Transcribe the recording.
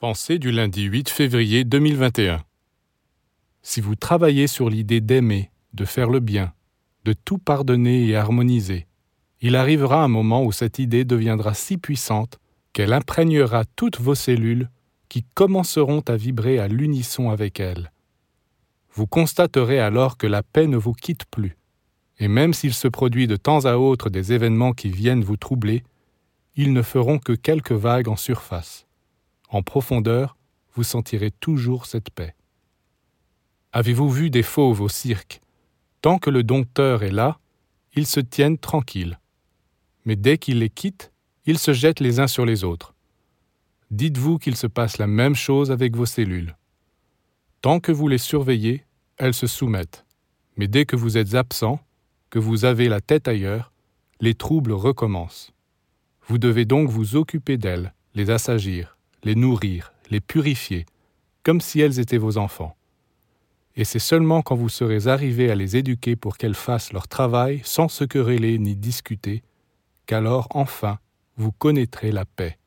Pensée du lundi 8 février 2021. Si vous travaillez sur l'idée d'aimer, de faire le bien, de tout pardonner et harmoniser, il arrivera un moment où cette idée deviendra si puissante qu'elle imprégnera toutes vos cellules qui commenceront à vibrer à l'unisson avec elle. Vous constaterez alors que la paix ne vous quitte plus, et même s'il se produit de temps à autre des événements qui viennent vous troubler, ils ne feront que quelques vagues en surface en profondeur, vous sentirez toujours cette paix. Avez-vous vu des fauves au cirque? Tant que le dompteur est là, ils se tiennent tranquilles. Mais dès qu'il les quitte, ils se jettent les uns sur les autres. Dites-vous qu'il se passe la même chose avec vos cellules. Tant que vous les surveillez, elles se soumettent. Mais dès que vous êtes absent, que vous avez la tête ailleurs, les troubles recommencent. Vous devez donc vous occuper d'elles, les assagir, les nourrir, les purifier, comme si elles étaient vos enfants. Et c'est seulement quand vous serez arrivé à les éduquer pour qu'elles fassent leur travail sans se quereller ni discuter, qu'alors enfin vous connaîtrez la paix.